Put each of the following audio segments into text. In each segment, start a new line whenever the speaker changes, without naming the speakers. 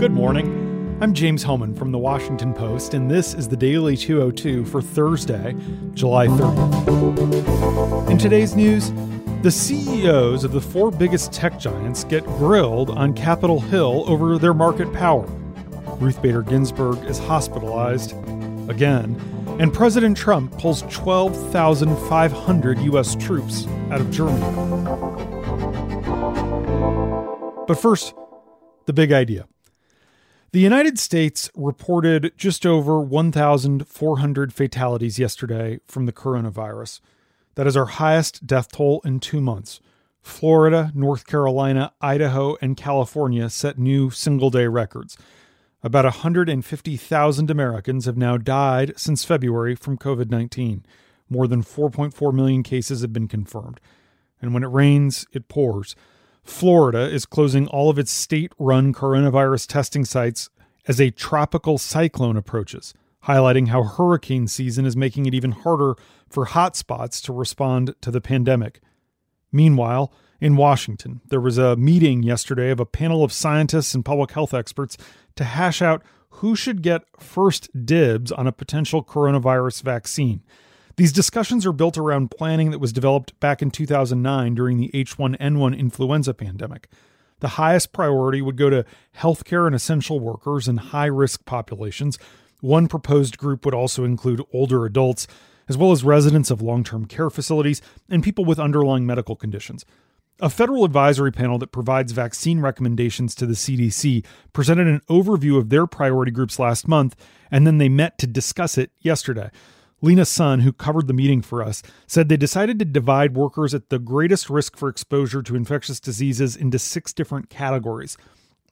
Good morning. I'm James Hohmann from The Washington Post, and this is the Daily 202 for Thursday, July 30th. In today's news, the CEOs of the four biggest tech giants get grilled on Capitol Hill over their market power. Ruth Bader Ginsburg is hospitalized again, and President Trump pulls 12,500 U.S. troops out of Germany. But first, the big idea. The United States reported just over 1,400 fatalities yesterday from the coronavirus. That is our highest death toll in two months. Florida, North Carolina, Idaho, and California set new single day records. About 150,000 Americans have now died since February from COVID 19. More than 4.4 million cases have been confirmed. And when it rains, it pours. Florida is closing all of its state run coronavirus testing sites as a tropical cyclone approaches, highlighting how hurricane season is making it even harder for hotspots to respond to the pandemic. Meanwhile, in Washington, there was a meeting yesterday of a panel of scientists and public health experts to hash out who should get first dibs on a potential coronavirus vaccine. These discussions are built around planning that was developed back in 2009 during the H1N1 influenza pandemic. The highest priority would go to healthcare and essential workers and high risk populations. One proposed group would also include older adults, as well as residents of long term care facilities and people with underlying medical conditions. A federal advisory panel that provides vaccine recommendations to the CDC presented an overview of their priority groups last month, and then they met to discuss it yesterday. Lena Sun, who covered the meeting for us, said they decided to divide workers at the greatest risk for exposure to infectious diseases into six different categories.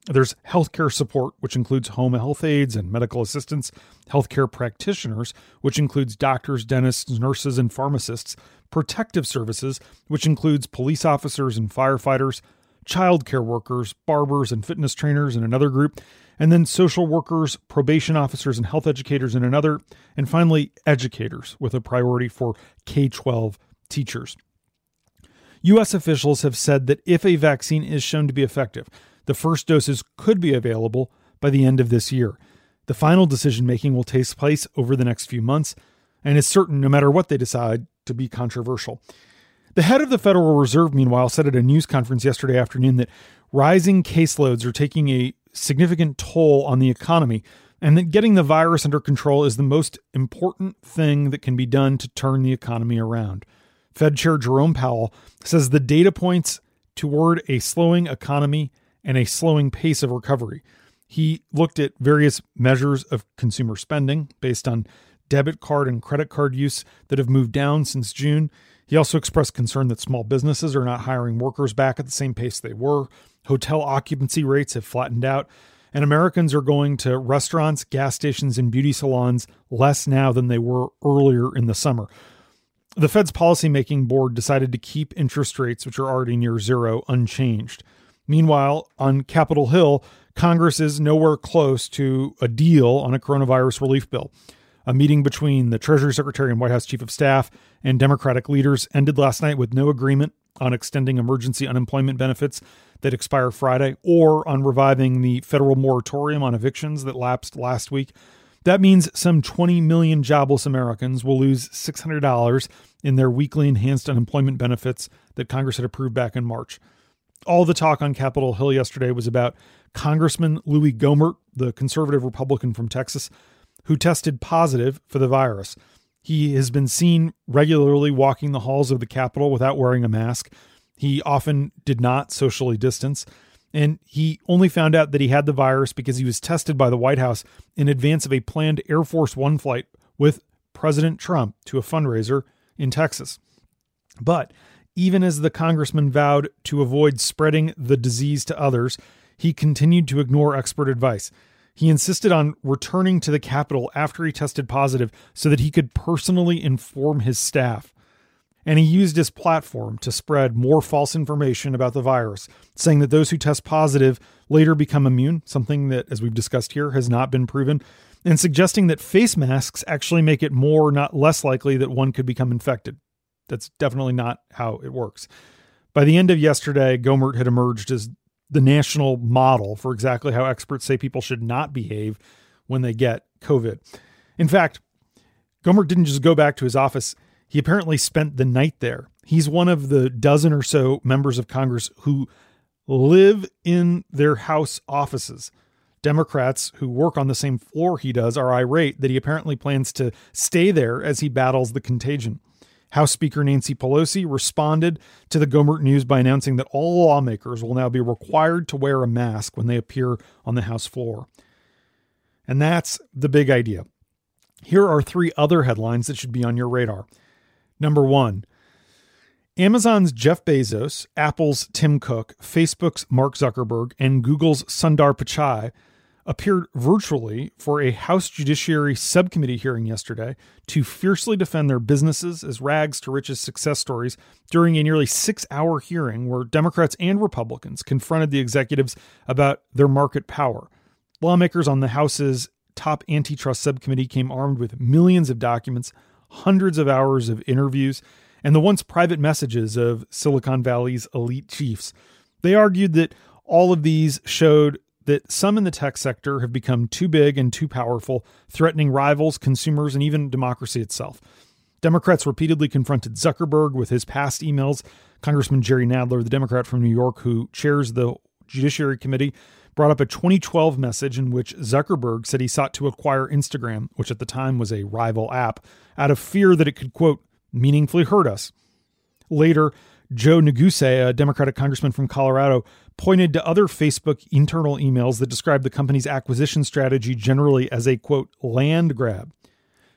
There's healthcare support, which includes home health aides and medical assistants, healthcare practitioners, which includes doctors, dentists, nurses, and pharmacists, protective services, which includes police officers and firefighters, childcare workers, barbers, and fitness trainers in another group, and then social workers, probation officers, and health educators in another, and finally, educators with a priority for K 12 teachers. U.S. officials have said that if a vaccine is shown to be effective, the first doses could be available by the end of this year. The final decision making will take place over the next few months and is certain, no matter what they decide, to be controversial. The head of the Federal Reserve, meanwhile, said at a news conference yesterday afternoon that rising caseloads are taking a significant toll on the economy, and that getting the virus under control is the most important thing that can be done to turn the economy around. Fed Chair Jerome Powell says the data points toward a slowing economy and a slowing pace of recovery. He looked at various measures of consumer spending based on debit card and credit card use that have moved down since June. He also expressed concern that small businesses are not hiring workers back at the same pace they were. Hotel occupancy rates have flattened out, and Americans are going to restaurants, gas stations, and beauty salons less now than they were earlier in the summer. The Fed's policymaking board decided to keep interest rates, which are already near zero, unchanged. Meanwhile, on Capitol Hill, Congress is nowhere close to a deal on a coronavirus relief bill. A meeting between the Treasury Secretary and White House Chief of Staff and Democratic leaders ended last night with no agreement on extending emergency unemployment benefits that expire Friday or on reviving the federal moratorium on evictions that lapsed last week. That means some 20 million jobless Americans will lose $600 in their weekly enhanced unemployment benefits that Congress had approved back in March. All the talk on Capitol Hill yesterday was about Congressman Louis Gohmert, the conservative Republican from Texas, who tested positive for the virus. He has been seen regularly walking the halls of the Capitol without wearing a mask. He often did not socially distance. And he only found out that he had the virus because he was tested by the White House in advance of a planned Air Force One flight with President Trump to a fundraiser in Texas. But even as the congressman vowed to avoid spreading the disease to others, he continued to ignore expert advice. He insisted on returning to the Capitol after he tested positive so that he could personally inform his staff. And he used his platform to spread more false information about the virus, saying that those who test positive later become immune, something that, as we've discussed here, has not been proven, and suggesting that face masks actually make it more, not less likely that one could become infected. That's definitely not how it works. By the end of yesterday, Gohmert had emerged as the national model for exactly how experts say people should not behave when they get COVID. In fact, Gohmert didn't just go back to his office, he apparently spent the night there. He's one of the dozen or so members of Congress who live in their House offices. Democrats who work on the same floor he does are irate that he apparently plans to stay there as he battles the contagion. House Speaker Nancy Pelosi responded to the Gohmert news by announcing that all lawmakers will now be required to wear a mask when they appear on the House floor. And that's the big idea. Here are three other headlines that should be on your radar. Number one Amazon's Jeff Bezos, Apple's Tim Cook, Facebook's Mark Zuckerberg, and Google's Sundar Pichai appeared virtually for a House Judiciary Subcommittee hearing yesterday to fiercely defend their businesses as rags to riches success stories during a nearly six hour hearing where Democrats and Republicans confronted the executives about their market power. Lawmakers on the House's top antitrust subcommittee came armed with millions of documents, hundreds of hours of interviews, and the once private messages of Silicon Valley's elite chiefs. They argued that all of these showed that some in the tech sector have become too big and too powerful, threatening rivals, consumers, and even democracy itself. Democrats repeatedly confronted Zuckerberg with his past emails. Congressman Jerry Nadler, the Democrat from New York who chairs the Judiciary Committee, brought up a 2012 message in which Zuckerberg said he sought to acquire Instagram, which at the time was a rival app, out of fear that it could, quote, meaningfully hurt us. Later, Joe Neguse, a Democratic congressman from Colorado, pointed to other Facebook internal emails that described the company's acquisition strategy generally as a quote, land grab.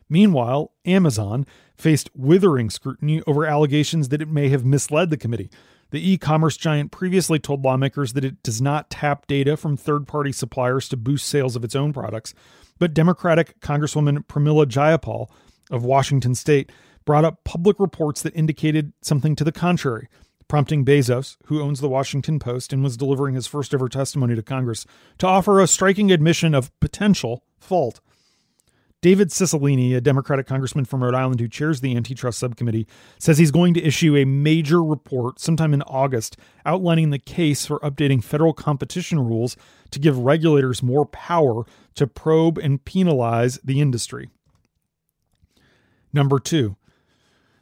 Meanwhile, Amazon faced withering scrutiny over allegations that it may have misled the committee. The e commerce giant previously told lawmakers that it does not tap data from third party suppliers to boost sales of its own products. But Democratic Congresswoman Pramila Jayapal of Washington state brought up public reports that indicated something to the contrary prompting Bezos, who owns the Washington Post and was delivering his first ever testimony to Congress, to offer a striking admission of potential fault. David Cicilline, a Democratic congressman from Rhode Island who chairs the antitrust subcommittee, says he's going to issue a major report sometime in August outlining the case for updating federal competition rules to give regulators more power to probe and penalize the industry. Number two,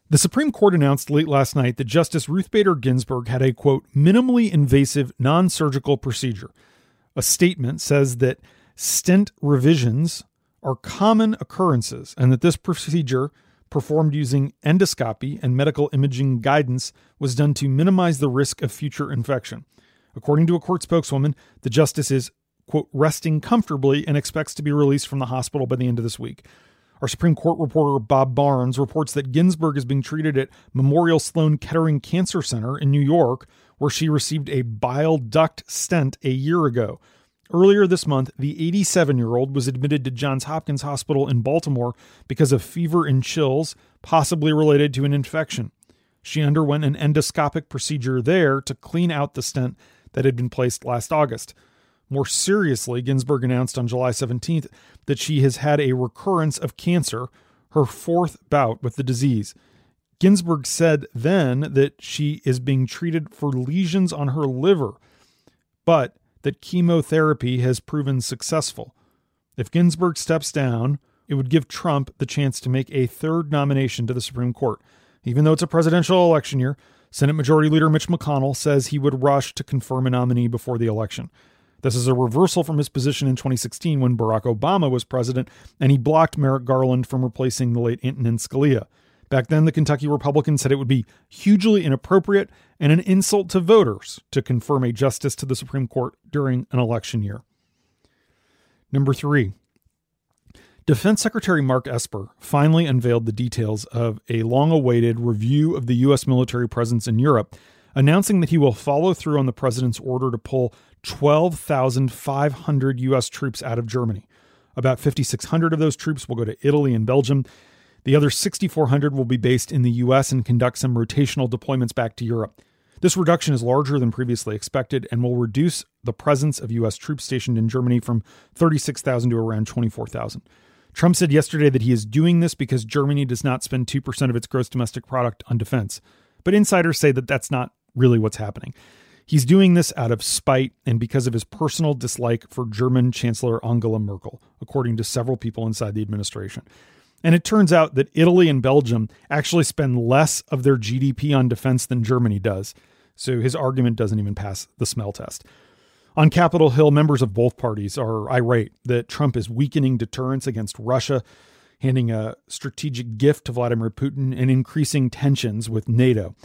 the Supreme Court announced late last night that Justice Ruth Bader Ginsburg had a quote, minimally invasive non surgical procedure. A statement says that stent revisions are common occurrences and that this procedure, performed using endoscopy and medical imaging guidance, was done to minimize the risk of future infection. According to a court spokeswoman, the justice is, quote, resting comfortably and expects to be released from the hospital by the end of this week. Our Supreme Court reporter Bob Barnes reports that Ginsburg is being treated at Memorial Sloan Kettering Cancer Center in New York, where she received a bile duct stent a year ago. Earlier this month, the 87 year old was admitted to Johns Hopkins Hospital in Baltimore because of fever and chills, possibly related to an infection. She underwent an endoscopic procedure there to clean out the stent that had been placed last August. More seriously, Ginsburg announced on July 17th that she has had a recurrence of cancer, her fourth bout with the disease. Ginsburg said then that she is being treated for lesions on her liver, but that chemotherapy has proven successful. If Ginsburg steps down, it would give Trump the chance to make a third nomination to the Supreme Court. Even though it's a presidential election year, Senate Majority Leader Mitch McConnell says he would rush to confirm a nominee before the election. This is a reversal from his position in 2016 when Barack Obama was president and he blocked Merrick Garland from replacing the late Antonin Scalia. Back then, the Kentucky Republicans said it would be hugely inappropriate and an insult to voters to confirm a justice to the Supreme Court during an election year. Number three, Defense Secretary Mark Esper finally unveiled the details of a long awaited review of the U.S. military presence in Europe, announcing that he will follow through on the president's order to pull 12,500 U.S. troops out of Germany. About 5,600 of those troops will go to Italy and Belgium. The other 6,400 will be based in the U.S. and conduct some rotational deployments back to Europe. This reduction is larger than previously expected and will reduce the presence of U.S. troops stationed in Germany from 36,000 to around 24,000. Trump said yesterday that he is doing this because Germany does not spend 2% of its gross domestic product on defense. But insiders say that that's not really what's happening. He's doing this out of spite and because of his personal dislike for German Chancellor Angela Merkel, according to several people inside the administration. And it turns out that Italy and Belgium actually spend less of their GDP on defense than Germany does. So his argument doesn't even pass the smell test. On Capitol Hill, members of both parties are irate that Trump is weakening deterrence against Russia, handing a strategic gift to Vladimir Putin, and increasing tensions with NATO.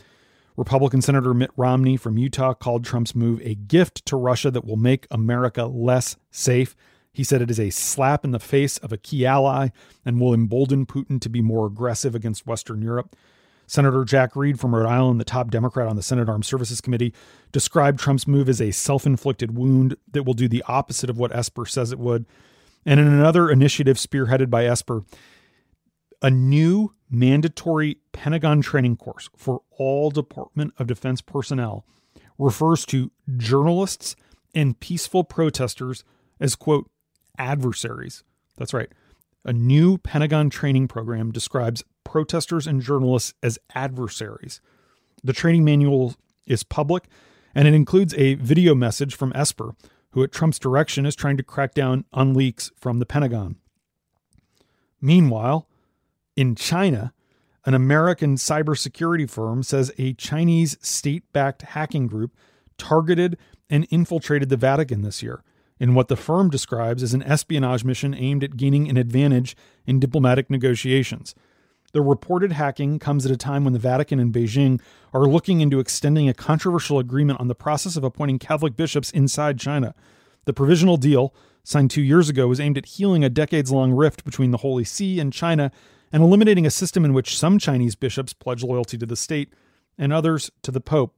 Republican Senator Mitt Romney from Utah called Trump's move a gift to Russia that will make America less safe. He said it is a slap in the face of a key ally and will embolden Putin to be more aggressive against Western Europe. Senator Jack Reed from Rhode Island, the top Democrat on the Senate Armed Services Committee, described Trump's move as a self inflicted wound that will do the opposite of what Esper says it would. And in another initiative spearheaded by Esper, a new mandatory Pentagon training course for all Department of Defense personnel refers to journalists and peaceful protesters as, quote, adversaries. That's right. A new Pentagon training program describes protesters and journalists as adversaries. The training manual is public and it includes a video message from Esper, who at Trump's direction is trying to crack down on leaks from the Pentagon. Meanwhile, in China, an American cybersecurity firm says a Chinese state backed hacking group targeted and infiltrated the Vatican this year in what the firm describes as an espionage mission aimed at gaining an advantage in diplomatic negotiations. The reported hacking comes at a time when the Vatican and Beijing are looking into extending a controversial agreement on the process of appointing Catholic bishops inside China. The provisional deal, signed two years ago, was aimed at healing a decades long rift between the Holy See and China and eliminating a system in which some Chinese bishops pledge loyalty to the state and others to the Pope.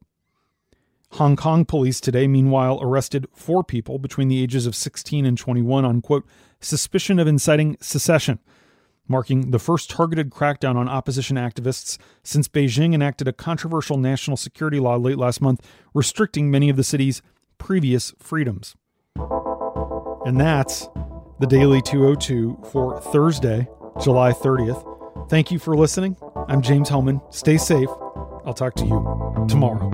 Hong Kong police today, meanwhile, arrested four people between the ages of 16 and 21 on, quote, suspicion of inciting secession, marking the first targeted crackdown on opposition activists since Beijing enacted a controversial national security law late last month restricting many of the city's previous freedoms. And that's the Daily 202 for Thursday, July 30th. Thank you for listening. I'm James Hohmann. Stay safe. I'll talk to you tomorrow.